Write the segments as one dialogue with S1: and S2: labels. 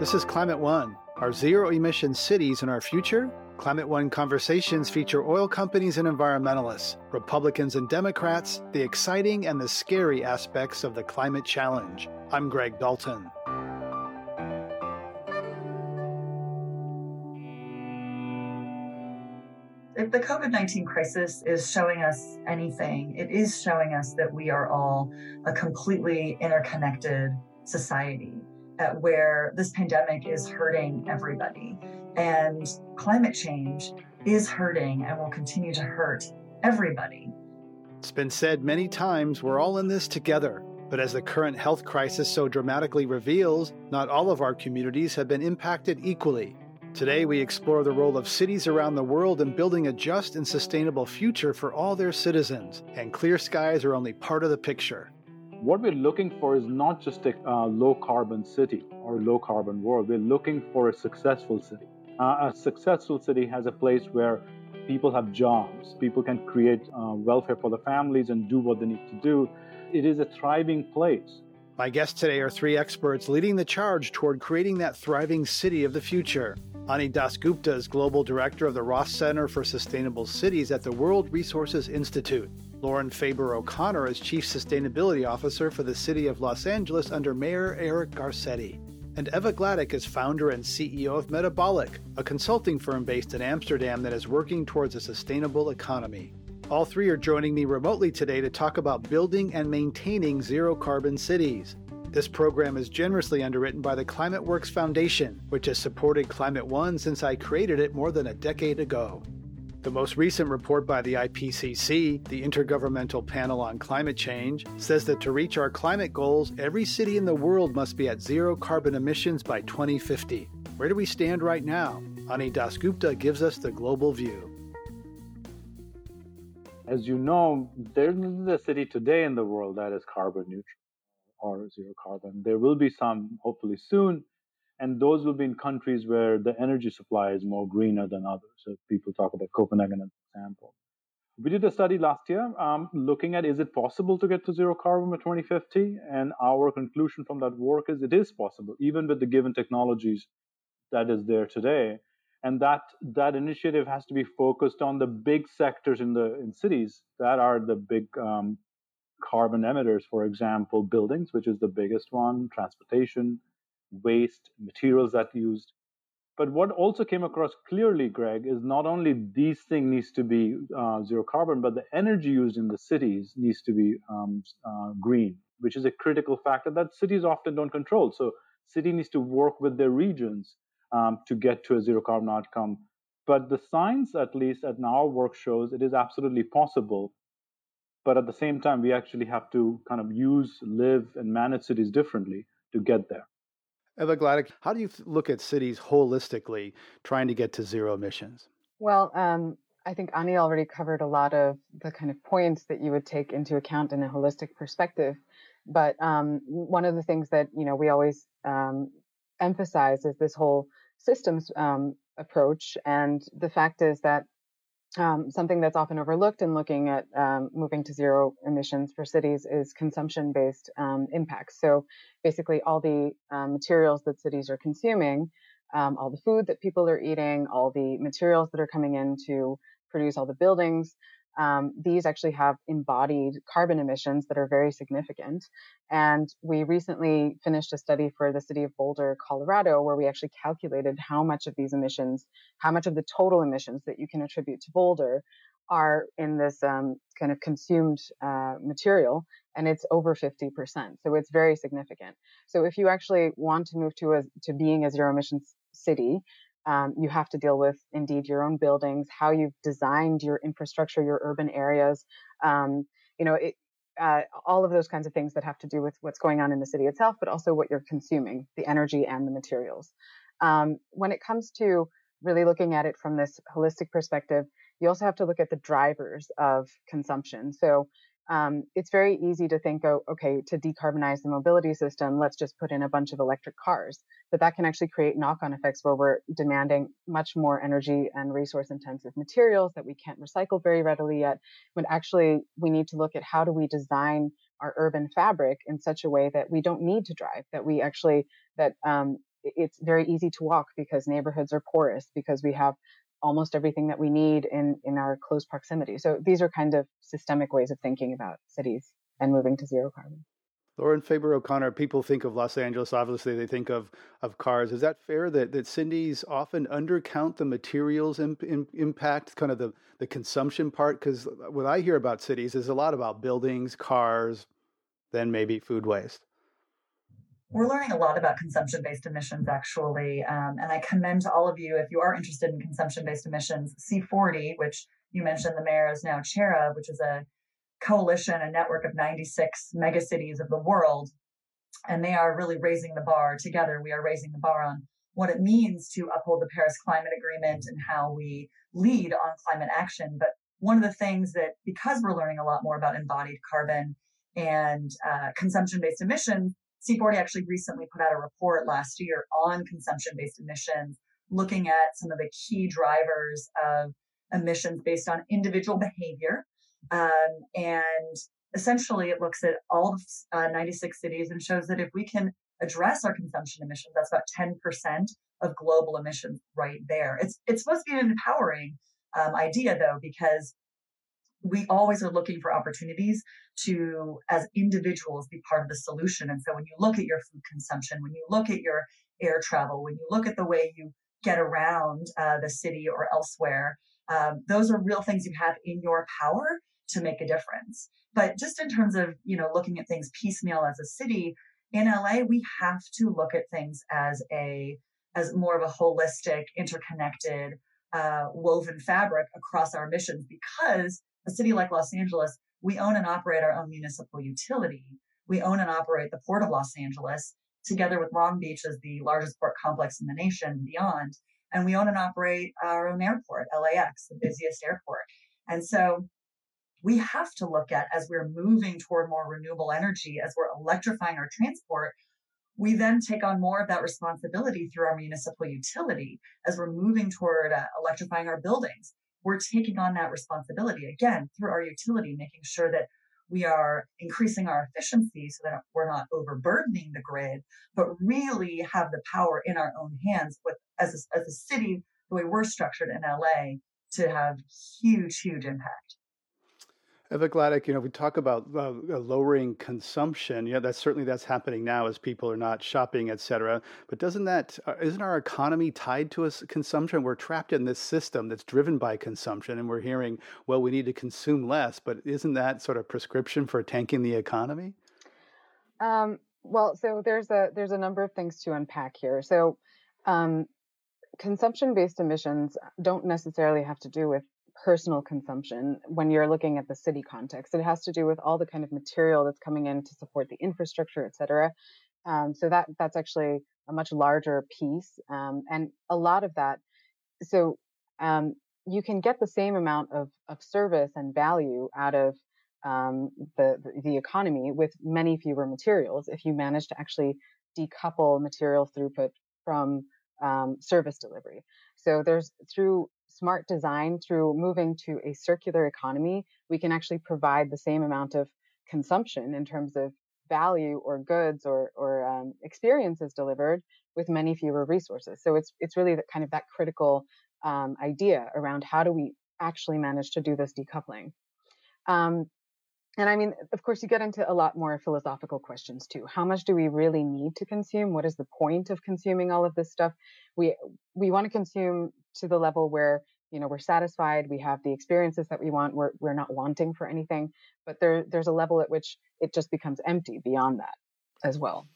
S1: This is Climate One. Our zero emission cities and our future? Climate One conversations feature oil companies and environmentalists, Republicans and Democrats, the exciting and the scary aspects of the climate challenge. I'm Greg Dalton.
S2: If the COVID 19 crisis is showing us anything, it is showing us that we are all a completely interconnected society where this pandemic is hurting everybody. And climate change is hurting and will continue to hurt everybody.
S1: It's been said many times we're all in this together. But as the current health crisis so dramatically reveals, not all of our communities have been impacted equally. Today, we explore the role of cities around the world in building a just and sustainable future for all their citizens, and clear skies are only part of the picture.
S3: What we're looking for is not just a uh, low carbon city or low carbon world, we're looking for a successful city. Uh, a successful city has a place where people have jobs, people can create uh, welfare for their families and do what they need to do. It is a thriving place.
S1: My guests today are three experts leading the charge toward creating that thriving city of the future. Ani Dasgupta is Global Director of the Ross Center for Sustainable Cities at the World Resources Institute. Lauren Faber O'Connor is Chief Sustainability Officer for the City of Los Angeles under Mayor Eric Garcetti. And Eva Gladek is founder and CEO of Metabolic, a consulting firm based in Amsterdam that is working towards a sustainable economy. All three are joining me remotely today to talk about building and maintaining zero carbon cities. This program is generously underwritten by the Climate Works Foundation, which has supported Climate One since I created it more than a decade ago. The most recent report by the IPCC, the Intergovernmental Panel on Climate Change, says that to reach our climate goals, every city in the world must be at zero carbon emissions by 2050. Where do we stand right now? Ani Dasgupta gives us the global view.
S3: As you know, there is a city today in the world that is carbon neutral or zero carbon. There will be some, hopefully soon, and those will be in countries where the energy supply is more greener than others. So people talk about Copenhagen as an example. We did a study last year um, looking at is it possible to get to zero carbon by 2050? And our conclusion from that work is it is possible, even with the given technologies that is there today. And that that initiative has to be focused on the big sectors in the in cities that are the big um, carbon emitters, for example, buildings, which is the biggest one, transportation, waste, materials that used. But what also came across clearly, Greg, is not only these things needs to be uh, zero carbon, but the energy used in the cities needs to be um, uh, green, which is a critical factor that cities often don't control. So city needs to work with their regions um, to get to a zero carbon outcome. But the science, at least at our work, shows it is absolutely possible but at the same time we actually have to kind of use live and manage cities differently to get there
S1: eva gladek how do you look at cities holistically trying to get to zero emissions?
S4: Well um, i think ani already covered a lot of the kind of points that you would take into account in a holistic perspective but um, one of the things that you know we always um, emphasize is this whole systems um, approach and the fact is that um, something that's often overlooked in looking at um, moving to zero emissions for cities is consumption based um, impacts. So basically, all the um, materials that cities are consuming, um, all the food that people are eating, all the materials that are coming in to produce all the buildings, um, these actually have embodied carbon emissions that are very significant. And we recently finished a study for the city of Boulder, Colorado, where we actually calculated how much of these emissions, how much of the total emissions that you can attribute to Boulder are in this um, kind of consumed uh, material, and it's over 50%. So it's very significant. So if you actually want to move to a, to being a zero emissions city, um, you have to deal with indeed your own buildings, how you've designed your infrastructure, your urban areas. Um, you know, it, uh, all of those kinds of things that have to do with what's going on in the city itself, but also what you're consuming, the energy and the materials. Um, when it comes to really looking at it from this holistic perspective, you also have to look at the drivers of consumption. So um, it's very easy to think, oh, okay, to decarbonize the mobility system, let's just put in a bunch of electric cars. But that can actually create knock on effects where we're demanding much more energy and resource intensive materials that we can't recycle very readily yet. When actually we need to look at how do we design our urban fabric in such a way that we don't need to drive, that we actually, that um, it's very easy to walk because neighborhoods are porous because we have almost everything that we need in in our close proximity. So these are kind of systemic ways of thinking about cities and moving to zero carbon.
S1: Lauren Faber O'Connor, people think of Los Angeles, obviously they think of, of cars. Is that fair that, that cities often undercount the materials imp, impact, kind of the, the consumption part? Because what I hear about cities is a lot about buildings, cars, then maybe food waste.
S2: We're learning a lot about consumption based emissions, actually. Um, and I commend to all of you, if you are interested in consumption based emissions, C40, which you mentioned the mayor is now chair of, which is a coalition, a network of 96 megacities of the world. And they are really raising the bar together. We are raising the bar on what it means to uphold the Paris Climate Agreement and how we lead on climate action. But one of the things that, because we're learning a lot more about embodied carbon and uh, consumption based emissions, C40 actually recently put out a report last year on consumption based emissions, looking at some of the key drivers of emissions based on individual behavior um, and essentially, it looks at all uh, 96 cities and shows that if we can address our consumption emissions, that's about 10% of global emissions right there. It's, it's supposed to be an empowering um, idea, though, because we always are looking for opportunities to, as individuals, be part of the solution. And so when you look at your food consumption, when you look at your air travel, when you look at the way you get around uh, the city or elsewhere, um, those are real things you have in your power to make a difference. But just in terms of, you know, looking at things piecemeal as a city, in LA, we have to look at things as a, as more of a holistic, interconnected, uh, woven fabric across our missions because a city like Los Angeles, we own and operate our own municipal utility. We own and operate the Port of Los Angeles together with Long Beach as the largest port complex in the nation and beyond. And we own and operate our own airport, LAX, the busiest airport. And so we have to look at as we're moving toward more renewable energy, as we're electrifying our transport, we then take on more of that responsibility through our municipal utility as we're moving toward uh, electrifying our buildings. We're taking on that responsibility again through our utility, making sure that we are increasing our efficiency so that we're not overburdening the grid, but really have the power in our own hands with as a, as a city, the way we're structured in LA to have huge, huge impact.
S1: Eva Gladek, you know, we talk about uh, lowering consumption. Yeah, that's certainly that's happening now as people are not shopping, et cetera. But doesn't that uh, isn't our economy tied to us consumption? We're trapped in this system that's driven by consumption, and we're hearing, well, we need to consume less. But isn't that sort of prescription for tanking the economy?
S4: Um, well, so there's a there's a number of things to unpack here. So um, consumption-based emissions don't necessarily have to do with personal consumption when you're looking at the city context. It has to do with all the kind of material that's coming in to support the infrastructure, et cetera. Um, so that that's actually a much larger piece, um, and a lot of that. So um, you can get the same amount of of service and value out of um, the the economy with many fewer materials if you manage to actually decouple material throughput from um, service delivery. So there's through smart design, through moving to a circular economy, we can actually provide the same amount of consumption in terms of value or goods or, or um, experiences delivered with many fewer resources. So it's it's really kind of that critical um, idea around how do we actually manage to do this decoupling. Um, and I mean, of course, you get into a lot more philosophical questions too. How much do we really need to consume? What is the point of consuming all of this stuff? We we want to consume to the level where you know we're satisfied, we have the experiences that we want, we're we're not wanting for anything. But there there's a level at which it just becomes empty beyond that as well.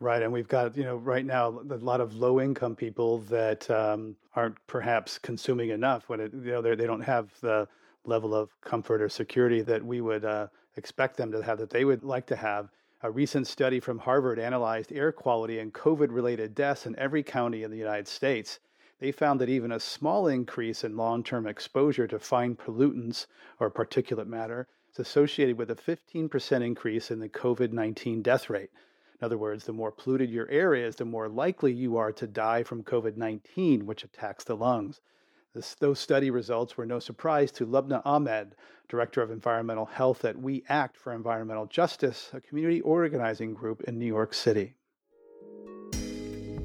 S1: Right, and we've got you know right now a lot of low income people that um, aren't perhaps consuming enough when it, you know they don't have the level of comfort or security that we would uh, expect them to have, that they would like to have. A recent study from Harvard analyzed air quality and COVID related deaths in every county in the United States. They found that even a small increase in long term exposure to fine pollutants or particulate matter is associated with a 15% increase in the COVID 19 death rate. In other words, the more polluted your air is, the more likely you are to die from COVID 19, which attacks the lungs. This, those study results were no surprise to Lubna Ahmed, Director of Environmental Health at We Act for Environmental Justice, a community organizing group in New York City.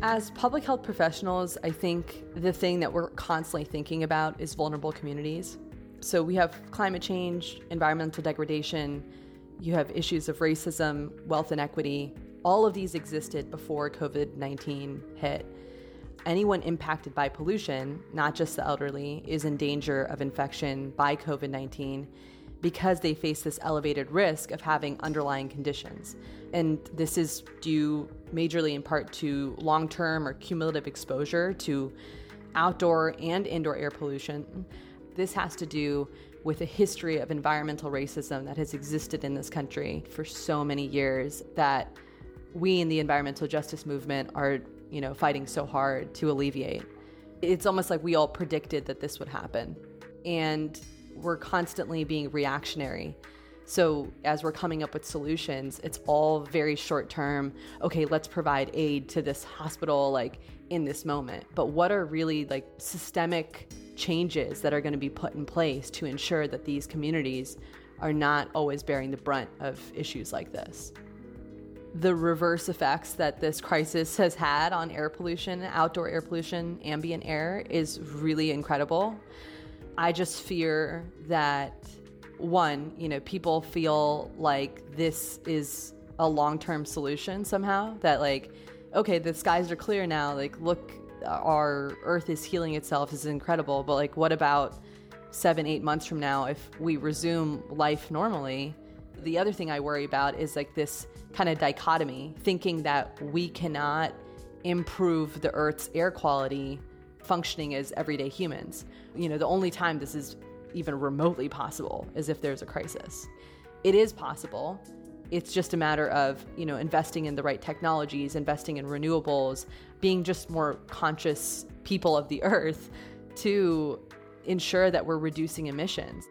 S5: As public health professionals, I think the thing that we're constantly thinking about is vulnerable communities. So we have climate change, environmental degradation, you have issues of racism, wealth inequity. All of these existed before COVID 19 hit. Anyone impacted by pollution, not just the elderly, is in danger of infection by COVID 19 because they face this elevated risk of having underlying conditions. And this is due majorly in part to long term or cumulative exposure to outdoor and indoor air pollution. This has to do with a history of environmental racism that has existed in this country for so many years that we in the environmental justice movement are, you know, fighting so hard to alleviate. It's almost like we all predicted that this would happen. And we're constantly being reactionary. So, as we're coming up with solutions, it's all very short term. Okay, let's provide aid to this hospital, like in this moment. But what are really like systemic changes that are going to be put in place to ensure that these communities are not always bearing the brunt of issues like this? The reverse effects that this crisis has had on air pollution, outdoor air pollution, ambient air is really incredible. I just fear that one, you know, people feel like this is a long term solution somehow. That, like, okay, the skies are clear now. Like, look, our Earth is healing itself. This is incredible. But, like, what about seven, eight months from now if we resume life normally? The other thing I worry about is like this kind of dichotomy, thinking that we cannot improve the Earth's air quality functioning as everyday humans. You know, the only time this is even remotely possible is if there's a crisis. It is possible. It's just a matter of, you know, investing in the right technologies, investing in renewables, being just more conscious people of the earth to ensure that we're reducing emissions.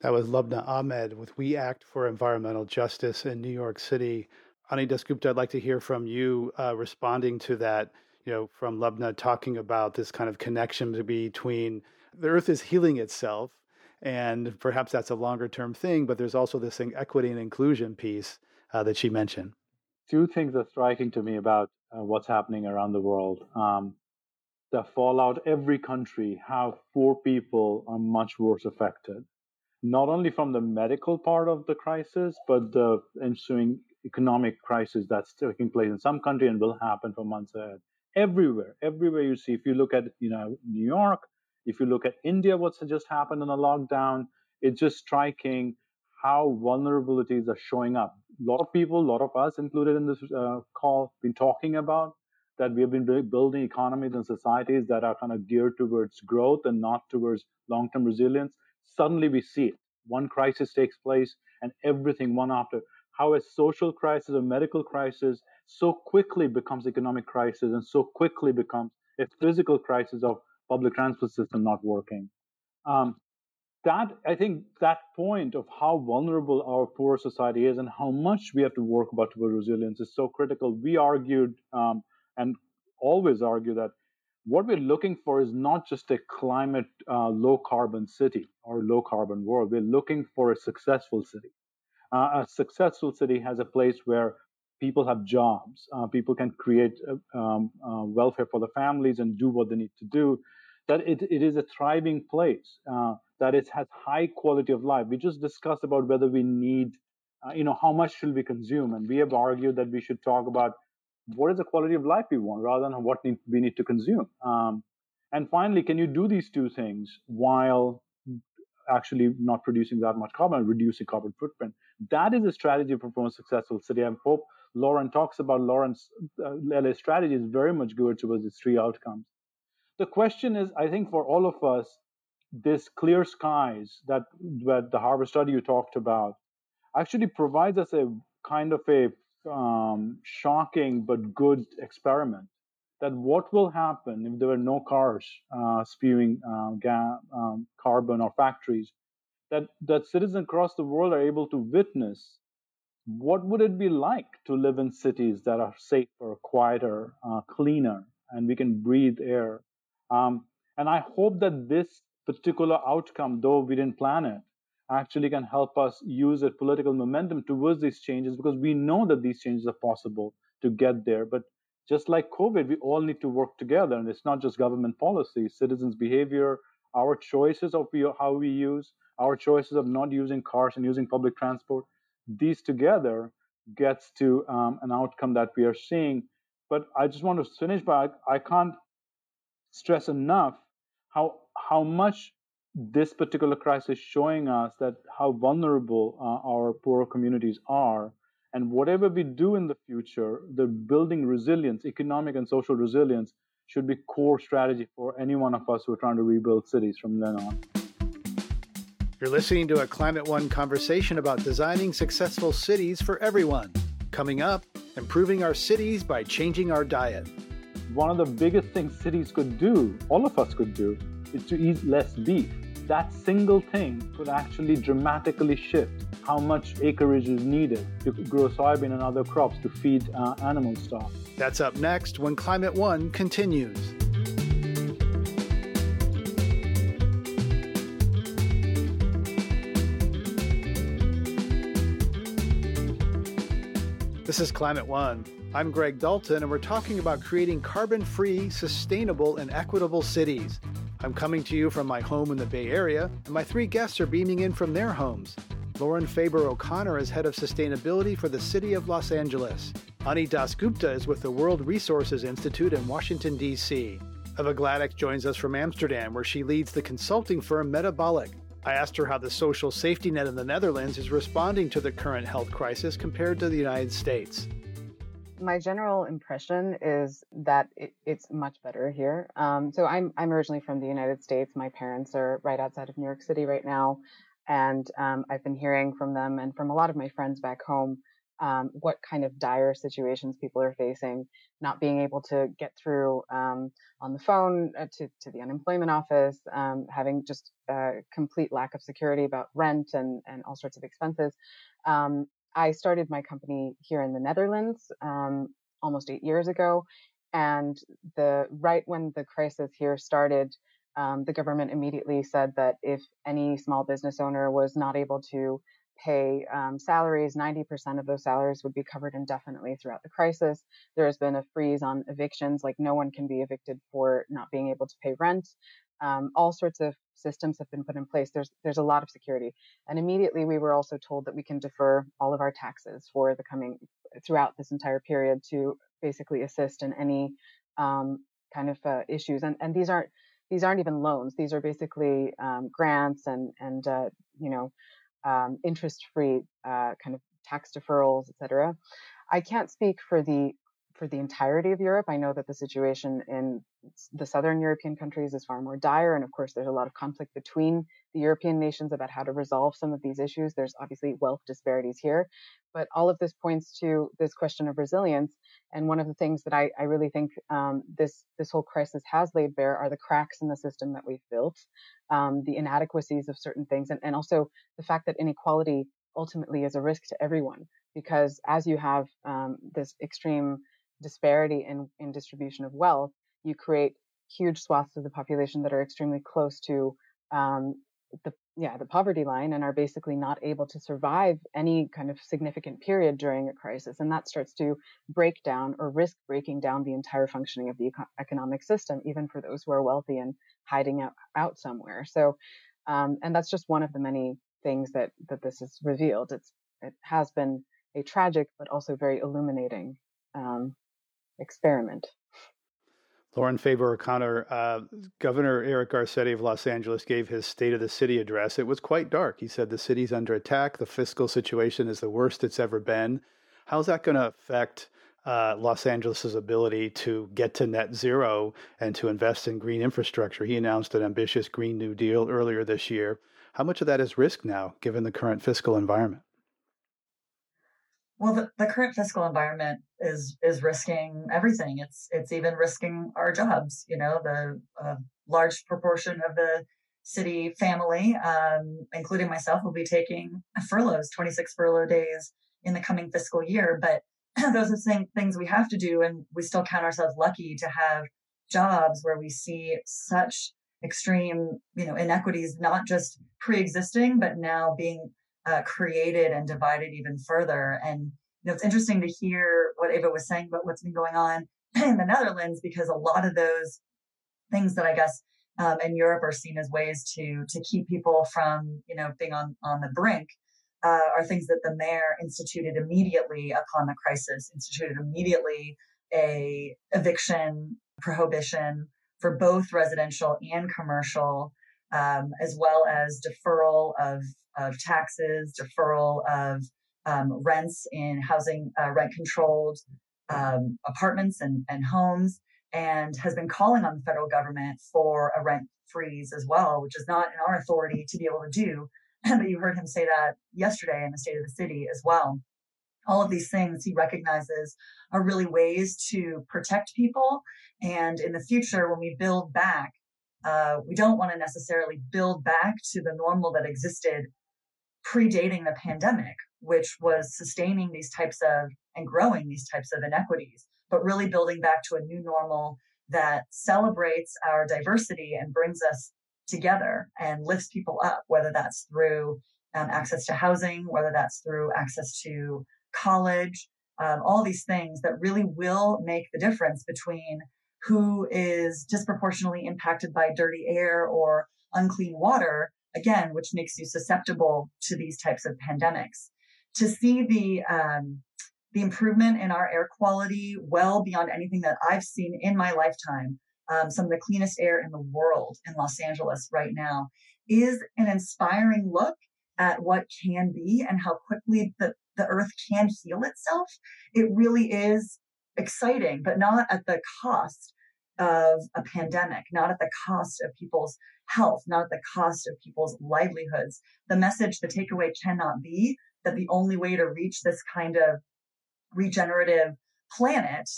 S1: That was Lubna Ahmed with We Act for Environmental Justice in New York City. Ani Dasgupta, I'd like to hear from you uh, responding to that you know, from Lubna talking about this kind of connection between the earth is healing itself, and perhaps that's a longer term thing, but there's also this thing, equity and inclusion piece uh, that she mentioned.
S3: Two things are striking to me about uh, what's happening around the world. Um, the fallout, every country, how poor people are much worse affected, not only from the medical part of the crisis, but the ensuing economic crisis that's taking place in some country and will happen for months ahead everywhere, everywhere you see. If you look at you know New York, if you look at India, what's just happened in the lockdown, it's just striking how vulnerabilities are showing up. A lot of people, a lot of us included in this uh, call, been talking about that we have been building economies and societies that are kind of geared towards growth and not towards long-term resilience. Suddenly, we see it. One crisis takes place, and everything one after. How a social crisis, a medical crisis, so quickly becomes economic crisis and so quickly becomes a physical crisis of public transport system not working. Um, that I think that point of how vulnerable our poor society is and how much we have to work about toward resilience is so critical. We argued um, and always argue that what we're looking for is not just a climate uh, low carbon city or low carbon world. We're looking for a successful city. Uh, a successful city has a place where people have jobs, uh, people can create uh, um, uh, welfare for the families and do what they need to do, that it, it is a thriving place, uh, that it has high quality of life. We just discussed about whether we need, you know, how much should we consume, and we have argued that we should talk about what is the quality of life we want rather than what need, we need to consume. Um, and finally, can you do these two things while actually not producing that much carbon, reducing carbon footprint? That is a strategy for a successful city. I hope Lauren talks about Lauren's uh, LA's strategy is very much geared towards these three outcomes. The question is, I think for all of us, this clear skies that, that the Harvard study you talked about actually provides us a kind of a um, shocking but good experiment. That what will happen if there were no cars uh, spewing um, ga- um, carbon or factories? That that citizens across the world are able to witness what would it be like to live in cities that are safer, quieter, uh, cleaner, and we can breathe air? Um, and I hope that this particular outcome, though we didn't plan it, actually can help us use a political momentum towards these changes because we know that these changes are possible. to get there. But just like COVID, we all need to work together. And it's not just government policy, citizens' behavior, our choices of how we use, our choices of not using cars and using public transport. These together gets to um, an outcome that we are seeing. But I just want to finish by I can't stress enough how how much this particular crisis showing us that how vulnerable uh, our poorer communities are. And whatever we do in the future the building resilience economic and social resilience should be core strategy for any one of us who are trying to rebuild cities from then on.
S1: You're listening to a climate one conversation about designing successful cities for everyone. Coming up improving our cities by changing our diet.
S3: One of the biggest things cities could do all of us could do is to eat less beef that single thing could actually dramatically shift how much acreage is needed to grow soybean and other crops to feed uh, animal stock.
S1: That's up next when Climate One continues. This is Climate One. I'm Greg Dalton, and we're talking about creating carbon free, sustainable, and equitable cities. I'm coming to you from my home in the Bay Area, and my three guests are beaming in from their homes. Lauren Faber O'Connor is head of sustainability for the city of Los Angeles. Ani Dasgupta is with the World Resources Institute in Washington, D.C. Eva Gladek joins us from Amsterdam, where she leads the consulting firm Metabolic. I asked her how the social safety net in the Netherlands is responding to the current health crisis compared to the United States
S4: my general impression is that it, it's much better here. Um, so I'm I'm originally from the United States. My parents are right outside of New York City right now, and um, I've been hearing from them and from a lot of my friends back home um, what kind of dire situations people are facing, not being able to get through um, on the phone uh, to to the unemployment office, um, having just a complete lack of security about rent and and all sorts of expenses. Um, I started my company here in the Netherlands um, almost eight years ago, and the right when the crisis here started, um, the government immediately said that if any small business owner was not able to pay um, salaries, 90% of those salaries would be covered indefinitely throughout the crisis. There has been a freeze on evictions, like no one can be evicted for not being able to pay rent. Um, all sorts of systems have been put in place. There's there's a lot of security, and immediately we were also told that we can defer all of our taxes for the coming throughout this entire period to basically assist in any um, kind of uh, issues. And and these aren't these aren't even loans. These are basically um, grants and and uh, you know um, interest free uh, kind of tax deferrals, etc. I can't speak for the for the entirety of Europe. I know that the situation in the southern European countries is far more dire. And of course, there's a lot of conflict between the European nations about how to resolve some of these issues. There's obviously wealth disparities here. But all of this points to this question of resilience. And one of the things that I, I really think um, this, this whole crisis has laid bare are the cracks in the system that we've built, um, the inadequacies of certain things, and, and also the fact that inequality ultimately is a risk to everyone. Because as you have um, this extreme disparity in, in distribution of wealth, you create huge swaths of the population that are extremely close to um, the yeah the poverty line and are basically not able to survive any kind of significant period during a crisis. And that starts to break down or risk breaking down the entire functioning of the eco- economic system even for those who are wealthy and hiding out, out somewhere. So um, and that's just one of the many things that that this has revealed. It's it has been a tragic but also very illuminating um, experiment.
S1: Lauren Faber O'Connor, uh, Governor Eric Garcetti of Los Angeles gave his State of the City address. It was quite dark. He said the city's under attack. The fiscal situation is the worst it's ever been. How's that going to affect uh, Los Angeles's ability to get to net zero and to invest in green infrastructure? He announced an ambitious Green New Deal earlier this year. How much of that is risk now, given the current fiscal environment?
S2: Well, the, the current fiscal environment is is risking everything. It's it's even risking our jobs. You know, the uh, large proportion of the city family, um, including myself, will be taking furloughs, 26 furlough days in the coming fiscal year. But those are things we have to do, and we still count ourselves lucky to have jobs where we see such extreme, you know, inequities, not just pre-existing, but now being uh, created and divided even further. And you know, it's interesting to hear what Ava was saying about what's been going on in the Netherlands because a lot of those things that I guess um, in Europe are seen as ways to to keep people from you know being on on the brink uh, are things that the mayor instituted immediately upon the crisis, instituted immediately a eviction prohibition for both residential and commercial, um, as well as deferral of of taxes, deferral of um, rents in housing uh, rent controlled um, apartments and, and homes, and has been calling on the federal government for a rent freeze as well, which is not in our authority to be able to do. but you heard him say that yesterday in the State of the City as well. All of these things he recognizes are really ways to protect people. And in the future, when we build back, uh, we don't want to necessarily build back to the normal that existed predating the pandemic, which was sustaining these types of and growing these types of inequities, but really building back to a new normal that celebrates our diversity and brings us together and lifts people up, whether that's through um, access to housing, whether that's through access to college, um, all these things that really will make the difference between who is disproportionately impacted by dirty air or unclean water, again, which makes you susceptible to these types of pandemics. To see the um, the improvement in our air quality well beyond anything that I've seen in my lifetime um, some of the cleanest air in the world in Los Angeles right now, is an inspiring look at what can be and how quickly the, the earth can heal itself. It really is exciting, but not at the cost of a pandemic, not at the cost of people's health, not at the cost of people's livelihoods. The message, the takeaway cannot be that the only way to reach this kind of regenerative planet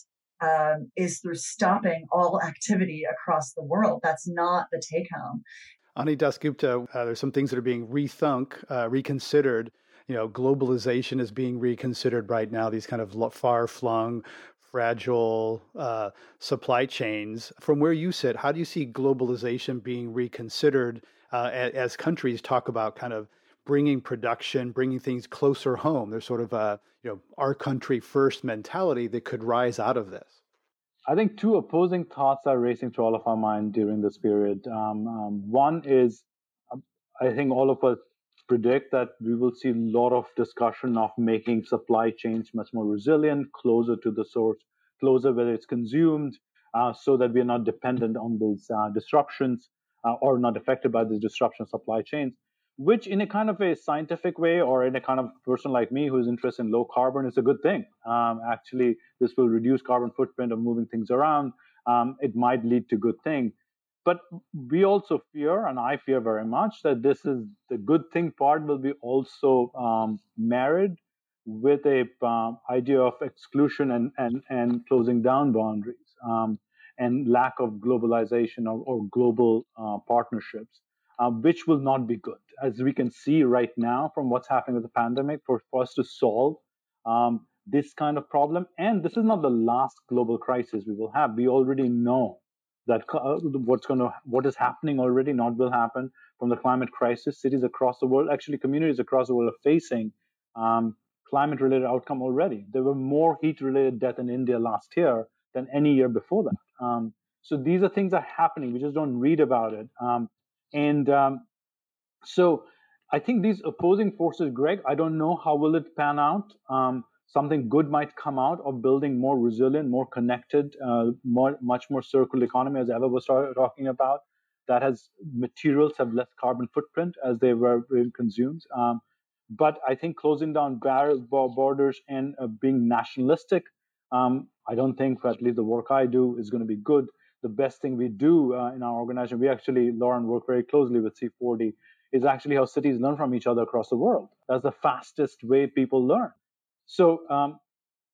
S2: um, is through stopping all activity across the world. That's not the take home.
S1: Ani Dasgupta, uh, there's some things that are being rethunk, uh, reconsidered. You know, globalization is being reconsidered right now. These kind of far flung, fragile uh, supply chains. From where you sit, how do you see globalization being reconsidered uh, as, countries talk about kind of bringing production, bringing things closer home. There's sort of a, you know, our country first mentality that could rise out of this.
S3: I think two opposing thoughts are racing through all of our mind during this period. Um, um, one is, um, I think all of us predict that we will see a lot of discussion of making supply chains much more resilient, closer to the source, closer where it's consumed, uh, so that we are not dependent on these uh, disruptions uh, or not affected by these disruption supply chains which in a kind of a scientific way or in a kind of person like me who's interested in low carbon is a good thing. Um, actually, this will reduce carbon footprint of moving things around. Um, it might lead to good thing. But we also fear, and I fear very much, that this is the good thing part will be also um, married with a um, idea of exclusion and, and, and closing down boundaries um, and lack of globalization or, or global uh, partnerships uh, which will not be good. As we can see right now from what's happening with the pandemic, for, for us to solve um, this kind of problem, and this is not the last global crisis we will have. We already know that uh, what's going to what is happening already not will happen from the climate crisis. Cities across the world, actually communities across the world, are facing um, climate-related outcome already. There were more heat-related death in India last year than any year before that. Um, so these are things that are happening. We just don't read about it. Um, and um, so I think these opposing forces, Greg, I don't know how will it pan out. Something good might come out of building more resilient, more connected, uh, more, much more circular economy, as Eva was talking about. That has materials have less carbon footprint as they were consumed. Um, but I think closing down bar- borders and uh, being nationalistic, um, I don't think, at least the work I do, is going to be good the best thing we do uh, in our organization, we actually, Lauren, work very closely with C40, is actually how cities learn from each other across the world. That's the fastest way people learn. So um,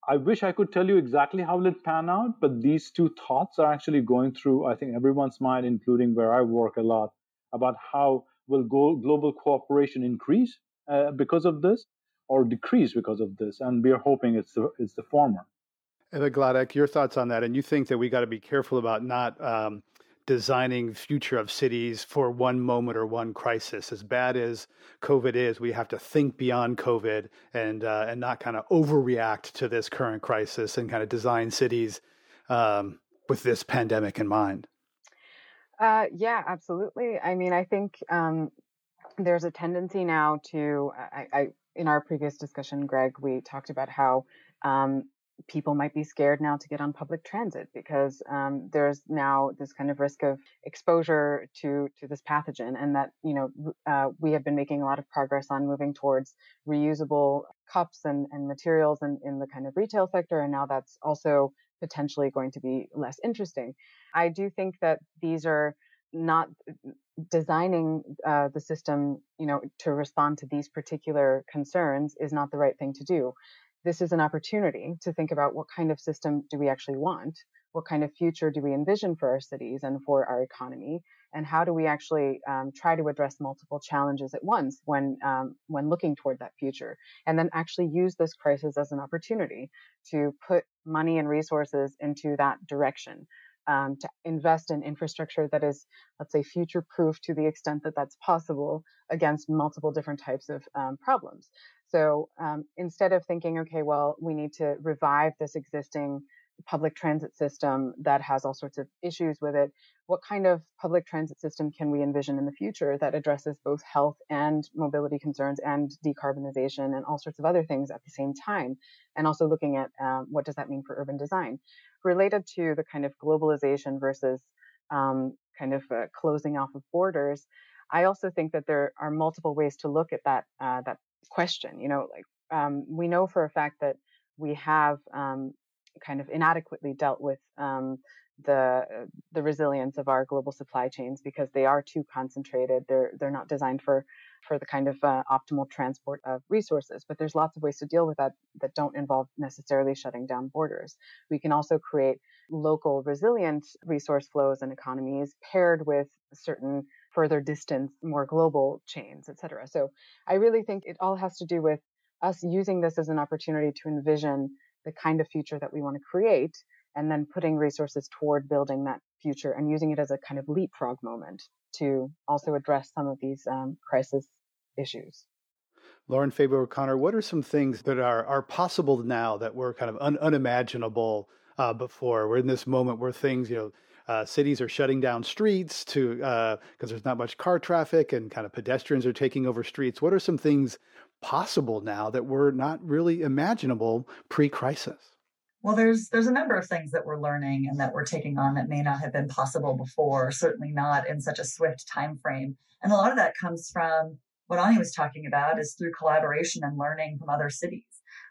S3: I wish I could tell you exactly how it pan out, but these two thoughts are actually going through, I think, everyone's mind, including where I work a lot, about how will global cooperation increase uh, because of this or decrease because of this. And we are hoping it's the, it's the former.
S1: Eva Gladek, your thoughts on that? And you think that we got to be careful about not um, designing future of cities for one moment or one crisis. As bad as COVID is, we have to think beyond COVID and uh, and not kind of overreact to this current crisis and kind of design cities um, with this pandemic in mind.
S4: Uh, yeah, absolutely. I mean, I think um, there's a tendency now to, I, I, in our previous discussion, Greg, we talked about how um, people might be scared now to get on public transit because um, there's now this kind of risk of exposure to to this pathogen, and that you know uh, we have been making a lot of progress on moving towards reusable cups and, and materials in, in the kind of retail sector, and now that's also potentially going to be less interesting. I do think that these are not designing uh, the system, you know, to respond to these particular concerns is not the right thing to do. This is an opportunity to think about what kind of system do we actually want? What kind of future do we envision for our cities and for our economy? And how do we actually um, try to address multiple challenges at once when um, when looking toward that future? And then actually use this crisis as an opportunity to put money and resources into that direction um, to invest in infrastructure that is, let's say, future proof to the extent that that's possible against multiple different types of um, problems. So um, instead of thinking, okay, well, we need to revive this existing public transit system that has all sorts of issues with it, what kind of public transit system can we envision in the future that addresses both health and mobility concerns and decarbonization and all sorts of other things at the same time? And also looking at um, what does that mean for urban design? related to the kind of globalization versus um, kind of uh, closing off of borders, I also think that there are multiple ways to look at that uh, that question. You know, like um, we know for a fact that we have um, kind of inadequately dealt with um, the the resilience of our global supply chains because they are too concentrated. They're they're not designed for for the kind of uh, optimal transport of resources. But there's lots of ways to deal with that that don't involve necessarily shutting down borders. We can also create local resilient resource flows and economies paired with certain further distance, more global chains, et cetera. So I really think it all has to do with us using this as an opportunity to envision the kind of future that we want to create and then putting resources toward building that future and using it as a kind of leapfrog moment to also address some of these um, crisis issues.
S1: Lauren Faber O'Connor, what are some things that are, are possible now that were kind of un- unimaginable uh, before? We're in this moment where things, you know, uh, cities are shutting down streets to because uh, there's not much car traffic and kind of pedestrians are taking over streets. What are some things possible now that were not really imaginable pre-crisis?
S2: Well, there's there's a number of things that we're learning and that we're taking on that may not have been possible before, certainly not in such a swift time frame. And a lot of that comes from what Ani was talking about is through collaboration and learning from other cities.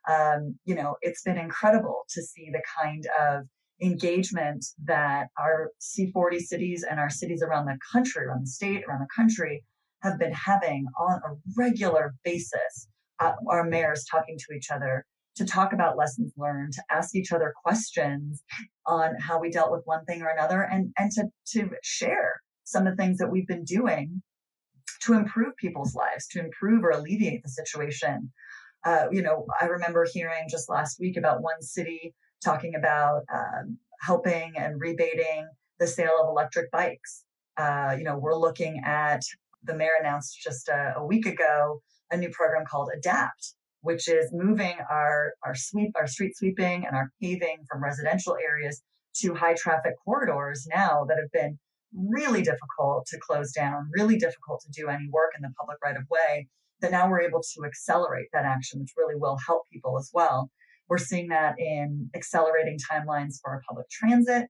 S2: Um, you know, it's been incredible to see the kind of engagement that our C40 cities and our cities around the country, around the state, around the country have been having on a regular basis. Uh, our mayors talking to each other, to talk about lessons learned, to ask each other questions on how we dealt with one thing or another, and, and to, to share some of the things that we've been doing to improve people's lives, to improve or alleviate the situation. Uh, you know, I remember hearing just last week about one city talking about um, helping and rebating the sale of electric bikes. Uh, you know, we're looking at the mayor announced just a, a week ago a new program called Adapt, which is moving our, our sweep, our street sweeping and our paving from residential areas to high traffic corridors now that have been really difficult to close down, really difficult to do any work in the public right of way, that now we're able to accelerate that action, which really will help people as well. We're seeing that in accelerating timelines for our public transit.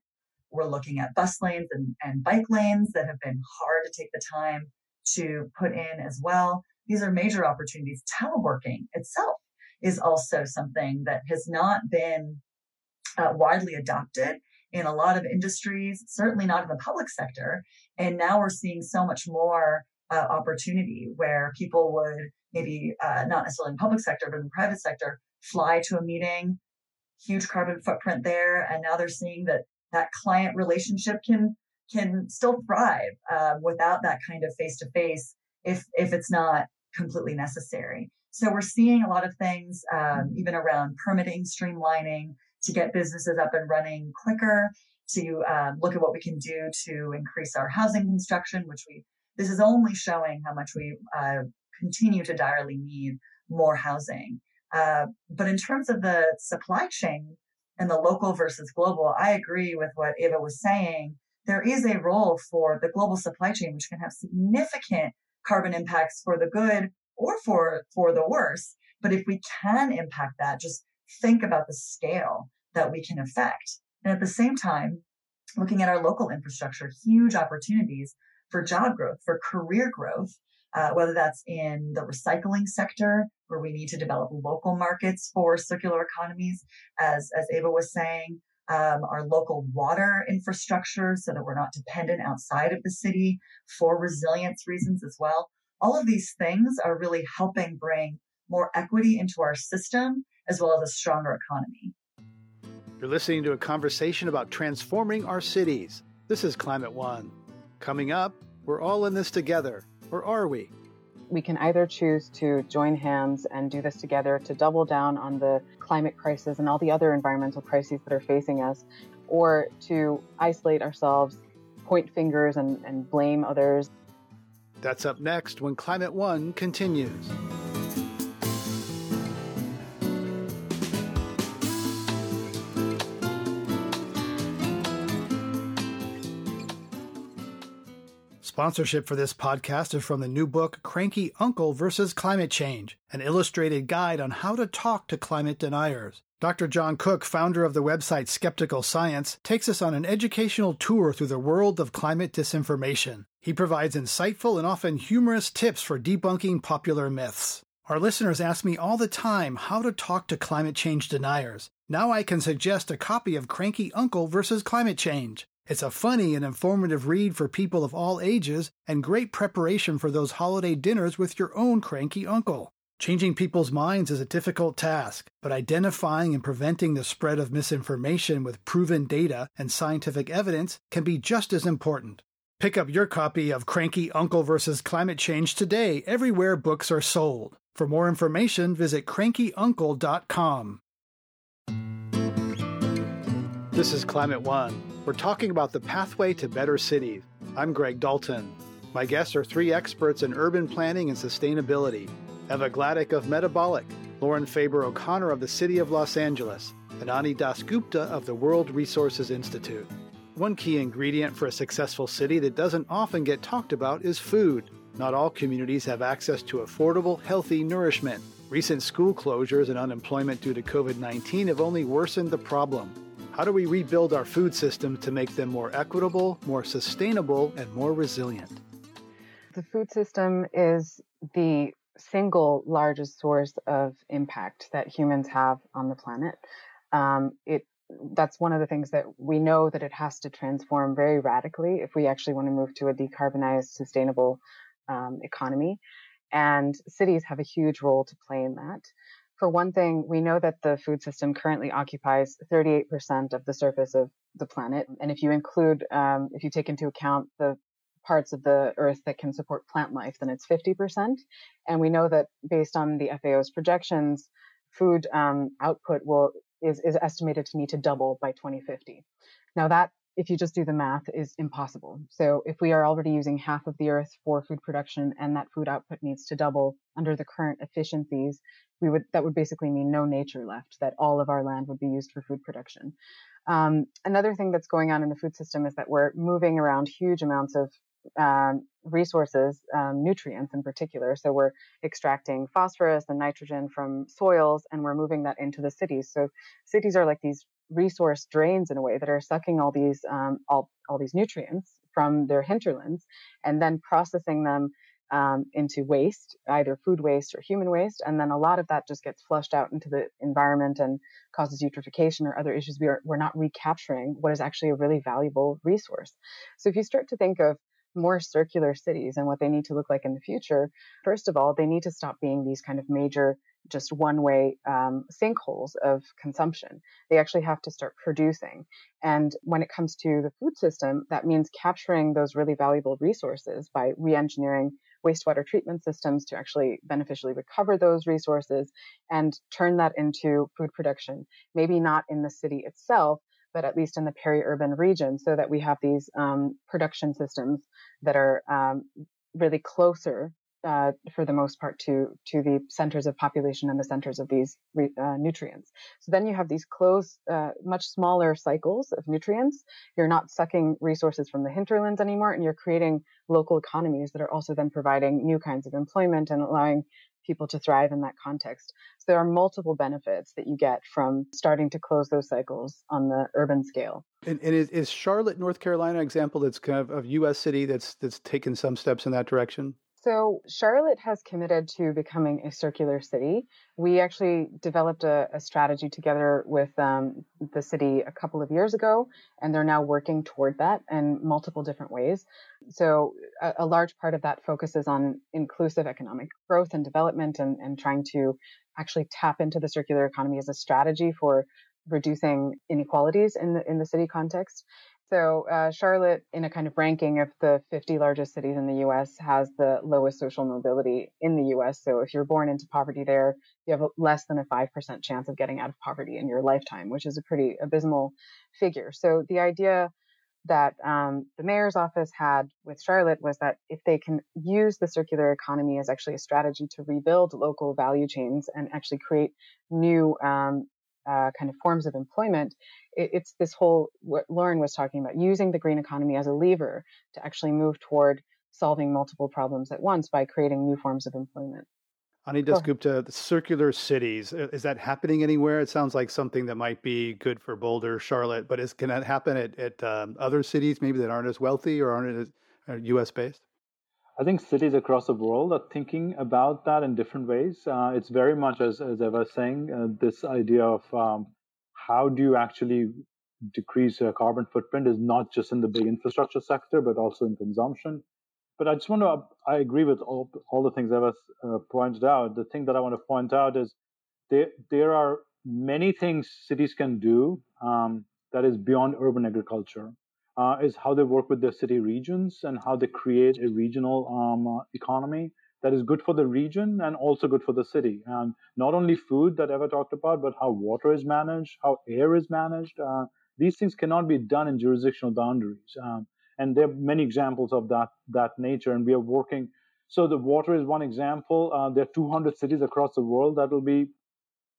S2: We're looking at bus lanes and, and bike lanes that have been hard to take the time to put in as well. These are major opportunities. Teleworking itself is also something that has not been uh, widely adopted in a lot of industries, certainly not in the public sector. And now we're seeing so much more uh, opportunity where people would maybe uh, not necessarily in public sector, but in private sector, fly to a meeting, huge carbon footprint there. And now they're seeing that that client relationship can can still thrive uh, without that kind of face to face if if it's not completely necessary. So we're seeing a lot of things, um, even around permitting, streamlining, to get businesses up and running quicker, to um, look at what we can do to increase our housing construction, which we, this is only showing how much we uh, continue to direly need more housing. Uh, but in terms of the supply chain and the local versus global, I agree with what Eva was saying. There is a role for the global supply chain, which can have significant carbon impacts for the good or for, for the worse. But if we can impact that, just think about the scale that we can affect. And at the same time, looking at our local infrastructure, huge opportunities for job growth, for career growth, uh, whether that's in the recycling sector, where we need to develop local markets for circular economies, as, as Eva was saying, um, our local water infrastructure so that we're not dependent outside of the city for resilience reasons as well. All of these things are really helping bring more equity into our system as well as a stronger economy.
S1: You're listening to a conversation about transforming our cities. This is Climate One. Coming up, we're all in this together, or are we?
S4: We can either choose to join hands and do this together to double down on the climate crisis and all the other environmental crises that are facing us, or to isolate ourselves, point fingers, and, and blame others.
S1: That's up next when Climate One continues. Sponsorship for this podcast is from the new book Cranky Uncle versus Climate Change, an illustrated guide on how to talk to climate deniers. Dr. John Cook, founder of the website Skeptical Science, takes us on an educational tour through the world of climate disinformation. He provides insightful and often humorous tips for debunking popular myths. Our listeners ask me all the time how to talk to climate change deniers. Now I can suggest a copy of Cranky Uncle versus Climate Change. It's a funny and informative read for people of all ages and great preparation for those holiday dinners with your own cranky uncle. Changing people's minds is a difficult task, but identifying and preventing the spread of misinformation with proven data and scientific evidence can be just as important. Pick up your copy of Cranky Uncle vs. Climate Change today everywhere books are sold. For more information, visit crankyuncle.com. This is Climate One. We're talking about the pathway to better cities. I'm Greg Dalton. My guests are three experts in urban planning and sustainability Eva Gladek of Metabolic, Lauren Faber O'Connor of the City of Los Angeles, and Ani Dasgupta of the World Resources Institute. One key ingredient for a successful city that doesn't often get talked about is food. Not all communities have access to affordable, healthy nourishment. Recent school closures and unemployment due to COVID 19 have only worsened the problem. How do we rebuild our food system to make them more equitable, more sustainable, and more resilient?
S4: The food system is the single largest source of impact that humans have on the planet. Um, it that's one of the things that we know that it has to transform very radically if we actually want to move to a decarbonized, sustainable um, economy. And cities have a huge role to play in that. For one thing, we know that the food system currently occupies 38% of the surface of the planet. And if you include, um, if you take into account the parts of the earth that can support plant life, then it's 50%. And we know that based on the FAO's projections, food um, output will is, is estimated to need to double by 2050. Now that if you just do the math, is impossible. So if we are already using half of the earth for food production and that food output needs to double under the current efficiencies, we would that would basically mean no nature left. That all of our land would be used for food production. Um, another thing that's going on in the food system is that we're moving around huge amounts of um, resources, um, nutrients in particular. So we're extracting phosphorus and nitrogen from soils and we're moving that into the cities. So cities are like these resource drains in a way that are sucking all these um, all all these nutrients from their hinterlands and then processing them um, into waste, either food waste or human waste, and then a lot of that just gets flushed out into the environment and causes eutrophication or other issues. We are we're not recapturing what is actually a really valuable resource. So if you start to think of more circular cities and what they need to look like in the future, first of all, they need to stop being these kind of major just one way um, sinkholes of consumption. They actually have to start producing. And when it comes to the food system, that means capturing those really valuable resources by re engineering wastewater treatment systems to actually beneficially recover those resources and turn that into food production. Maybe not in the city itself, but at least in the peri-urban region, so that we have these um, production systems that are um, really closer uh, for the most part to to the centers of population and the centers of these re, uh, nutrients. So then you have these closed, uh, much smaller cycles of nutrients. You're not sucking resources from the hinterlands anymore, and you're creating local economies that are also then providing new kinds of employment and allowing people to thrive in that context. So there are multiple benefits that you get from starting to close those cycles on the urban scale.
S1: And, and is, is, Charlotte, North Carolina, example that's kind of a U.S. city that's that's taken some steps in that direction?
S4: So Charlotte has committed to becoming a circular city. We actually developed a, a strategy together with um, the city a couple of years ago, and they're now working toward that in multiple different ways. So a, a large part of that focuses on inclusive economic growth and development, and, and trying to actually tap into the circular economy as a strategy for reducing inequalities in the in the city context. So, uh, Charlotte, in a kind of ranking of the 50 largest cities in the US, has the lowest social mobility in the US. So, if you're born into poverty there, you have less than a 5% chance of getting out of poverty in your lifetime, which is a pretty abysmal figure. So, the idea that um, the mayor's office had with Charlotte was that if they can use the circular economy as actually a strategy to rebuild local value chains and actually create new um, uh, kind of forms of employment, it, it's this whole what Lauren was talking about using the green economy as a lever to actually move toward solving multiple problems at once by creating new forms of employment.
S1: Ani Dasgupta, the circular cities, is that happening anywhere? It sounds like something that might be good for Boulder, Charlotte, but is, can that happen at, at um, other cities maybe that aren't as wealthy or aren't as uh, US based?
S3: I think cities across the world are thinking about that in different ways. Uh, it's very much, as, as I was saying, uh, this idea of um, how do you actually decrease your carbon footprint is not just in the big infrastructure sector, but also in consumption. But I just want to, I agree with all, all the things Eva uh, pointed out. The thing that I want to point out is there, there are many things cities can do um, that is beyond urban agriculture uh, is how they work with their city regions and how they create a regional um, uh, economy that is good for the region and also good for the city. And not only food that Eva talked about, but how water is managed, how air is managed. Uh, these things cannot be done in jurisdictional boundaries. Um, and there are many examples of that that nature. And we are working. So the water is one example. Uh, there are 200 cities across the world that will be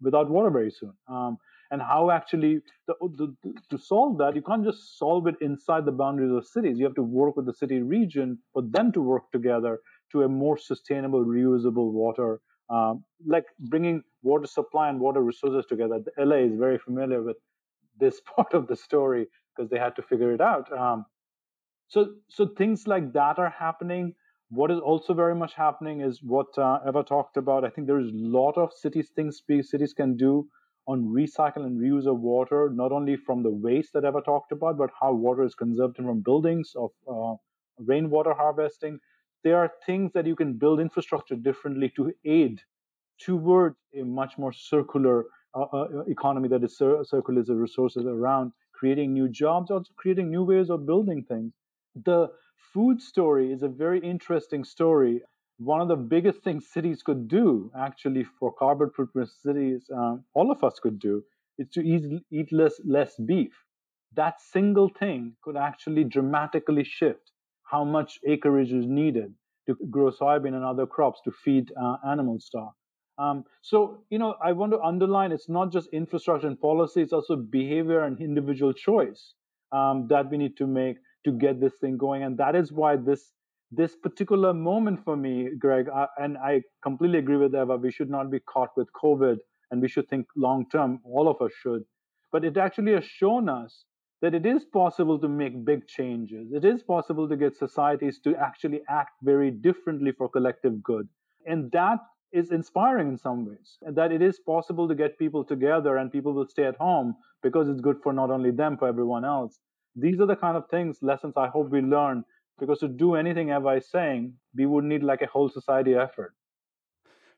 S3: without water very soon. Um, and how actually the, the, to solve that you can't just solve it inside the boundaries of cities. You have to work with the city region for them to work together to a more sustainable reusable water um, like bringing water supply and water resources together. The la is very familiar with this part of the story because they had to figure it out. Um, so so things like that are happening. What is also very much happening is what uh, Eva talked about. I think there is a lot of cities things cities can do on recycle and reuse of water, not only from the waste that Eva talked about, but how water is conserved in from buildings, of uh, rainwater harvesting. There are things that you can build infrastructure differently to aid towards a much more circular uh, uh, economy that is cir- circulates the resources around, creating new jobs, also creating new ways of building things. The food story is a very interesting story one of the biggest things cities could do actually for carbon footprint cities um, all of us could do is to eat, eat less, less beef. That single thing could actually dramatically shift how much acreage is needed to grow soybean and other crops to feed uh, animal stock. Um, so you know i want to underline it's not just infrastructure and policy it's also behavior and individual choice um, that we need to make to get this thing going. And that is why this this particular moment for me, Greg, I, and I completely agree with Eva, we should not be caught with COVID and we should think long term. All of us should. But it actually has shown us that it is possible to make big changes. It is possible to get societies to actually act very differently for collective good. And that is inspiring in some ways. That it is possible to get people together and people will stay at home because it's good for not only them, for everyone else. These are the kind of things, lessons I hope we learn because to do anything Eva is saying, we would need like a whole society effort.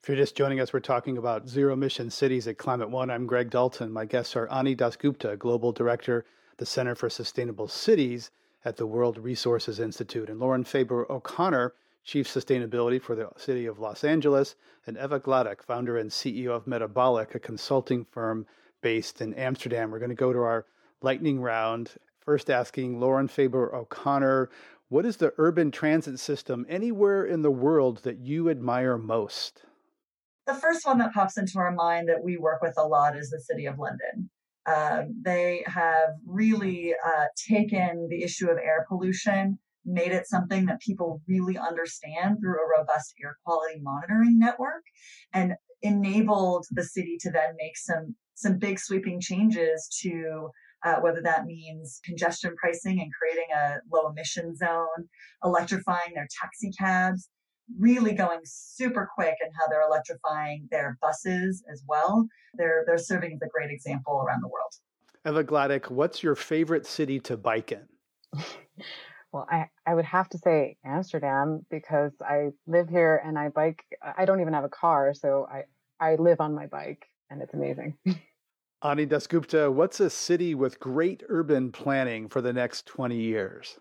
S1: If you're just joining us, we're talking about zero emission cities at Climate One. I'm Greg Dalton. My guests are Ani Dasgupta, Global Director, the Center for Sustainable Cities at the World Resources Institute, and Lauren Faber O'Connor, Chief Sustainability for the City of Los Angeles, and Eva Gladek, founder and CEO of Metabolic, a consulting firm based in Amsterdam. We're going to go to our lightning round. First, asking Lauren Faber O'Connor, what is the urban transit system anywhere in the world that you admire most?
S2: The first one that pops into our mind that we work with a lot is the City of London. Um, they have really uh, taken the issue of air pollution, made it something that people really understand through a robust air quality monitoring network, and enabled the city to then make some some big sweeping changes to uh, whether that means congestion pricing and creating a low emission zone, electrifying their taxi cabs, really going super quick in how they're electrifying their buses as well. They're they're serving as a great example around the world.
S1: Eva Gladek, what's your favorite city to bike in?
S4: well, I, I would have to say Amsterdam because I live here and I bike. I don't even have a car, so I, I live on my bike and it's amazing.
S1: Ani Dasgupta, what's a city with great urban planning for the next 20 years?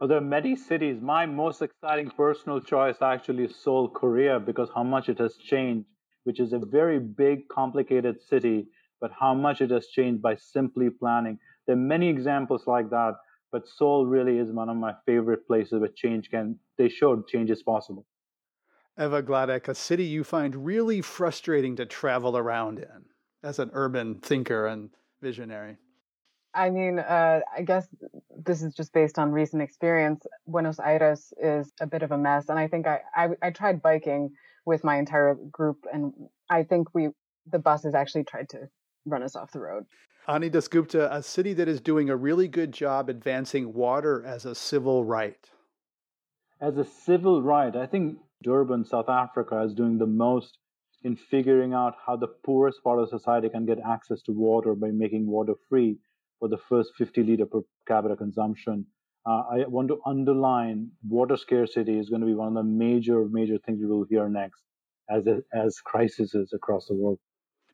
S3: Well, there are many cities. My most exciting personal choice actually is Seoul, Korea, because how much it has changed, which is a very big, complicated city, but how much it has changed by simply planning. There are many examples like that, but Seoul really is one of my favorite places where change can, they showed change is possible.
S1: Eva Gladek, a city you find really frustrating to travel around in as an urban thinker and visionary?
S4: I mean, uh, I guess this is just based on recent experience. Buenos Aires is a bit of a mess, and I think I, I, I tried biking with my entire group, and I think we the buses actually tried to run us off the road.
S1: Ani Dasgupta, a city that is doing a really good job advancing water as a civil right.
S3: As a civil right, I think Durban, South Africa, is doing the most in figuring out how the poorest part of society can get access to water by making water free for the first 50 liter per capita consumption. Uh, I want to underline water scarcity is going to be one of the major, major things we will hear next as, as crises across the world.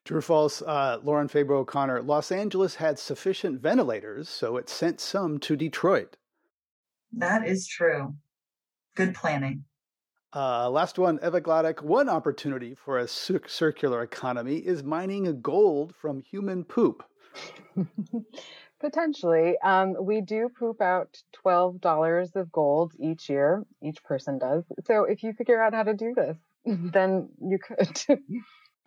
S1: True or false, uh, Lauren Faber O'Connor, Los Angeles had sufficient ventilators, so it sent some to Detroit.
S2: That is true. Good planning.
S1: Uh, last one, Eva Gladek. One opportunity for a circular economy is mining gold from human poop.
S4: Potentially. Um, we do poop out $12 of gold each year. Each person does. So if you figure out how to do this, then you could.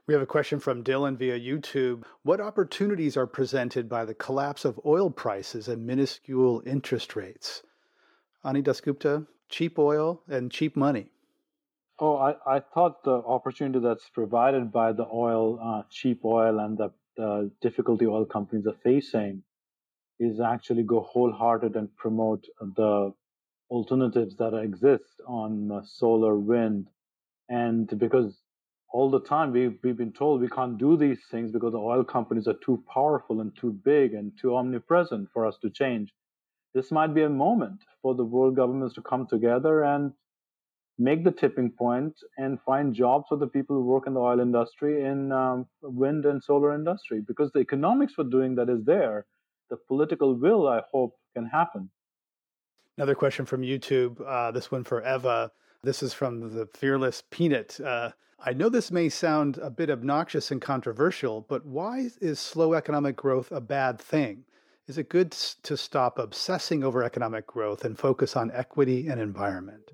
S1: we have a question from Dylan via YouTube. What opportunities are presented by the collapse of oil prices and minuscule interest rates? Ani Dasgupta, cheap oil and cheap money.
S3: Oh, I, I thought the opportunity that's provided by the oil, uh, cheap oil, and the, the difficulty oil companies are facing is actually go wholehearted and promote the alternatives that exist on solar, wind, and because all the time we've, we've been told we can't do these things because the oil companies are too powerful and too big and too omnipresent for us to change. This might be a moment for the world governments to come together and make the tipping point and find jobs for the people who work in the oil industry in um, wind and solar industry because the economics for doing that is there. The political will i hope can happen.
S1: Another question from youtube uh, this one for eva. This is from the fearless peanut. Uh, i know this may sound a bit obnoxious and controversial but why is slow economic growth a bad thing? Is it good to stop obsessing over economic growth and focus on equity and environment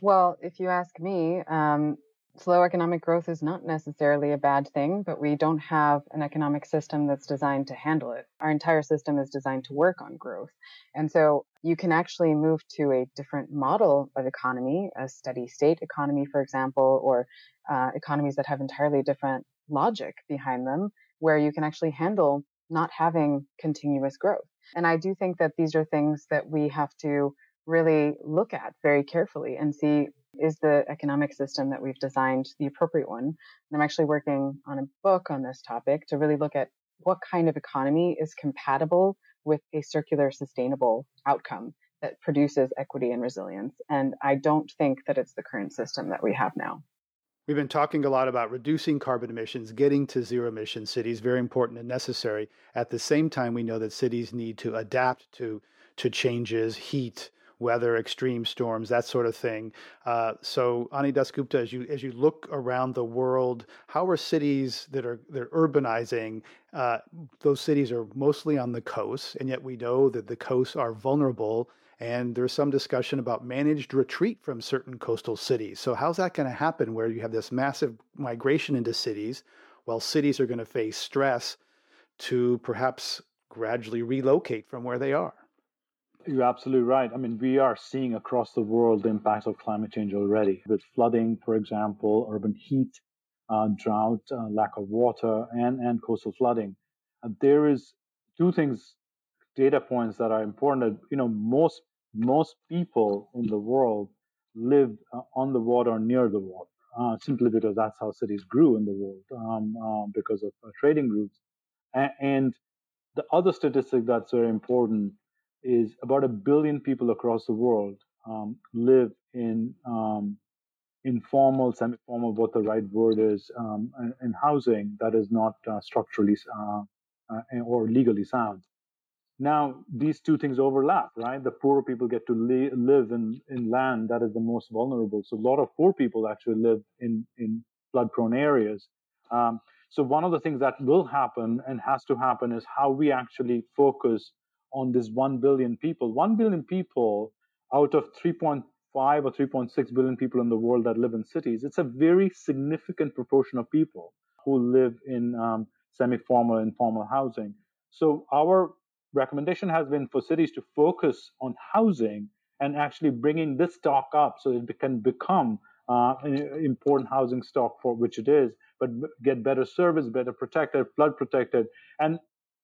S4: well, if you ask me, um, slow economic growth is not necessarily a bad thing, but we don't have an economic system that's designed to handle it. Our entire system is designed to work on growth. And so you can actually move to a different model of economy, a steady state economy, for example, or uh, economies that have entirely different logic behind them, where you can actually handle not having continuous growth. And I do think that these are things that we have to really look at very carefully and see is the economic system that we've designed the appropriate one? And I'm actually working on a book on this topic to really look at what kind of economy is compatible with a circular, sustainable outcome that produces equity and resilience. And I don't think that it's the current system that we have now.
S1: We've been talking a lot about reducing carbon emissions, getting to zero emission cities, very important and necessary. At the same time, we know that cities need to adapt to, to changes, heat, weather, extreme storms, that sort of thing. Uh, so, Ani Dasgupta, as you as you look around the world, how are cities that are they're urbanizing? Uh, those cities are mostly on the coast, and yet we know that the coasts are vulnerable. And there's some discussion about managed retreat from certain coastal cities. So, how's that going to happen where you have this massive migration into cities while cities are going to face stress to perhaps gradually relocate from where they are?
S3: You're absolutely right. I mean, we are seeing across the world the impacts of climate change already with flooding, for example, urban heat, uh, drought, uh, lack of water, and, and coastal flooding. Uh, there is two things, data points that are important. You know, most most people in the world live uh, on the water or near the water, uh, simply because that's how cities grew in the world um, um because of uh, trading routes. And, and the other statistic that's very important is about a billion people across the world um, live in um, informal, semi-formal, what the right word is, um, in housing that is not uh, structurally uh, uh, or legally sound. Now, these two things overlap, right? The poorer people get to li- live in, in land that is the most vulnerable. So a lot of poor people actually live in, in flood-prone areas. Um, so one of the things that will happen and has to happen is how we actually focus on this 1 billion people. 1 billion people out of 3.5 or 3.6 billion people in the world that live in cities. It's a very significant proportion of people who live in um, semi-formal and formal housing. So our recommendation has been for cities to focus on housing and actually bringing this stock up so it can become uh, an important housing stock for which it is, but get better service, better protected, flood protected, and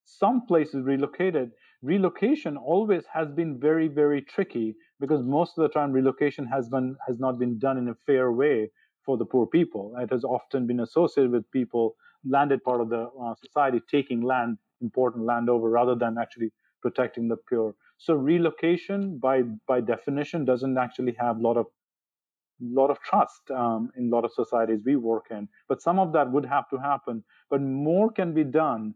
S3: some places relocated. Relocation always has been very, very tricky because most of the time relocation has been has not been done in a fair way for the poor people. It has often been associated with people landed part of the uh, society taking land, important land over, rather than actually protecting the poor. So relocation, by by definition, doesn't actually have a lot of lot of trust um, in a lot of societies we work in. But some of that would have to happen. But more can be done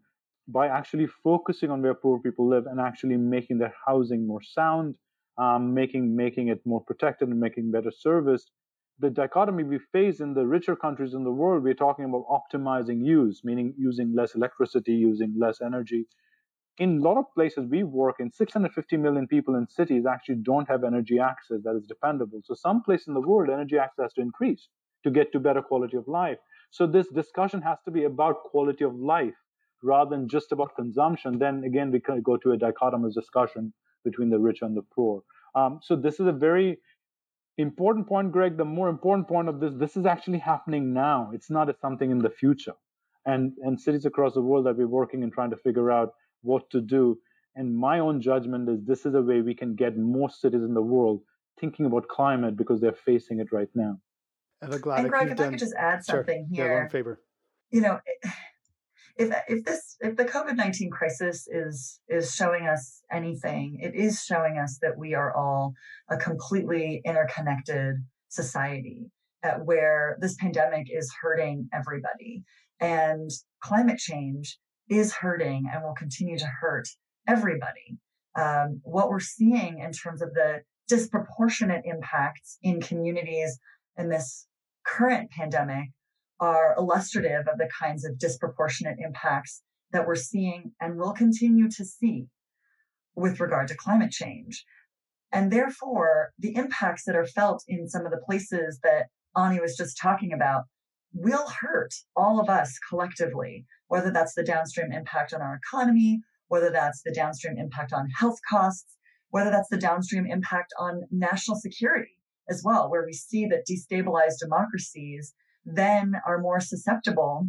S3: by actually focusing on where poor people live and actually making their housing more sound, um, making making it more protected and making better serviced. The dichotomy we face in the richer countries in the world, we're talking about optimizing use, meaning using less electricity, using less energy. In a lot of places we work in, 650 million people in cities actually don't have energy access that is dependable. So some place in the world, energy access has to increase to get to better quality of life. So this discussion has to be about quality of life rather than just about consumption, then again, we can go to a dichotomous discussion between the rich and the poor. Um, so this is a very important point, Greg. The more important point of this, this is actually happening now. It's not something in the future. And, and cities across the world that we're working and trying to figure out what to do. And my own judgment is this is a way we can get more cities in the world thinking about climate because they're facing it right now.
S2: And Greg, if done... I could just add something
S1: sure.
S2: here.
S1: Yeah, favor.
S2: You know, if if this if the COVID nineteen crisis is is showing us anything, it is showing us that we are all a completely interconnected society, where this pandemic is hurting everybody, and climate change is hurting and will continue to hurt everybody. Um, what we're seeing in terms of the disproportionate impacts in communities in this current pandemic are illustrative of the kinds of disproportionate impacts that we're seeing and will continue to see with regard to climate change. And therefore, the impacts that are felt in some of the places that Ani was just talking about will hurt all of us collectively, whether that's the downstream impact on our economy, whether that's the downstream impact on health costs, whether that's the downstream impact on national security as well, where we see that destabilized democracies then are more susceptible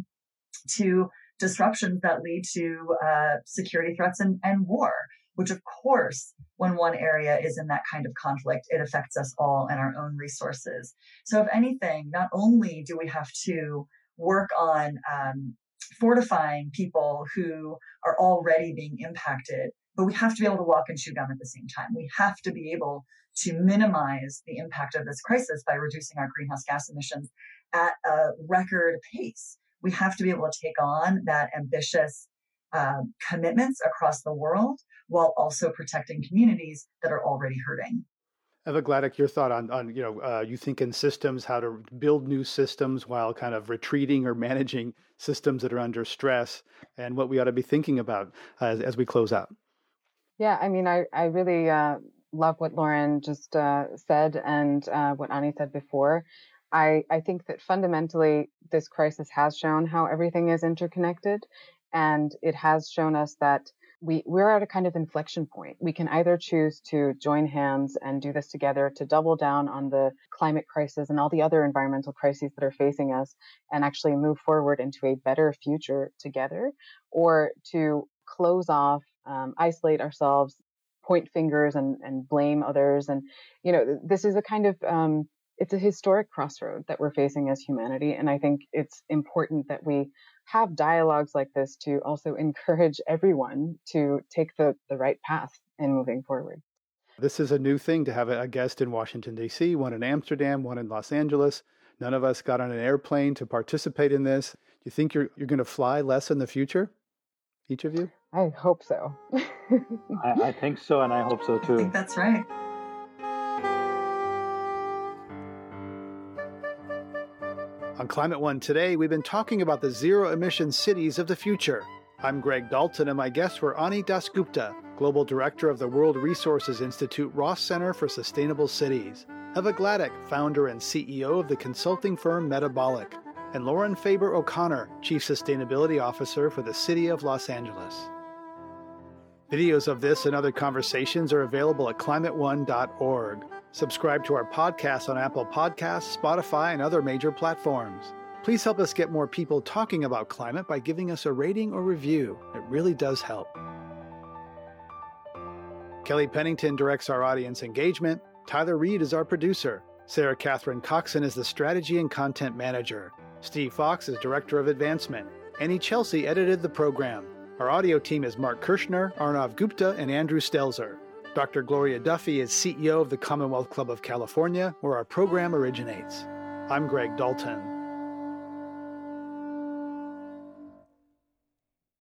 S2: to disruptions that lead to uh, security threats and, and war, which of course, when one area is in that kind of conflict, it affects us all and our own resources. So if anything, not only do we have to work on um, fortifying people who are already being impacted, but we have to be able to walk and chew gum at the same time. We have to be able to minimize the impact of this crisis by reducing our greenhouse gas emissions at a record pace. We have to be able to take on that ambitious um, commitments across the world while also protecting communities that are already hurting.
S1: Eva Gladek, your thought on, on you know, uh, you think in systems, how to build new systems while kind of retreating or managing systems that are under stress, and what we ought to be thinking about uh, as, as, we close out.
S4: Yeah, I mean, I, I really uh, love what Lauren just uh, said and uh, what Ani said before. I, I think that fundamentally, this crisis has shown how everything is interconnected, and it has shown us that we, we're at a kind of inflection point. We can either choose to join hands and do this together to double down on the climate crisis and all the other environmental crises that are facing us and actually move forward into a better future together, or to close off, um, isolate ourselves, point fingers and, and blame others. And, you know, this is a kind of, um, it's a historic crossroad that we're facing as humanity. And I think it's important that we have dialogues like this to also encourage everyone to take the, the right path in moving forward.
S1: This is a new thing to have a guest in Washington, D.C., one in Amsterdam, one in Los Angeles. None of us got on an airplane to participate in this. Do you think you're, you're going to fly less in the future? Each of you?
S4: I hope so.
S3: I, I think so, and I hope so too.
S2: I think that's right.
S1: On Climate One today, we've been talking about the zero emission cities of the future. I'm Greg Dalton, and my guests were Ani Dasgupta, Global Director of the World Resources Institute Ross Center for Sustainable Cities, Eva Gladek, founder and CEO of the consulting firm Metabolic, and Lauren Faber O'Connor, Chief Sustainability Officer for the City of Los Angeles. Videos of this and other conversations are available at climateone.org. Subscribe to our podcast on Apple Podcasts, Spotify, and other major platforms. Please help us get more people talking about climate by giving us a rating or review. It really does help. Kelly Pennington directs our audience engagement. Tyler Reed is our producer. Sarah Catherine Coxon is the strategy and content manager. Steve Fox is director of advancement. Annie Chelsea edited the program. Our audio team is Mark Kirschner, Arnav Gupta, and Andrew Stelzer. Dr. Gloria Duffy is CEO of the Commonwealth Club of California, where our program originates. I'm Greg Dalton.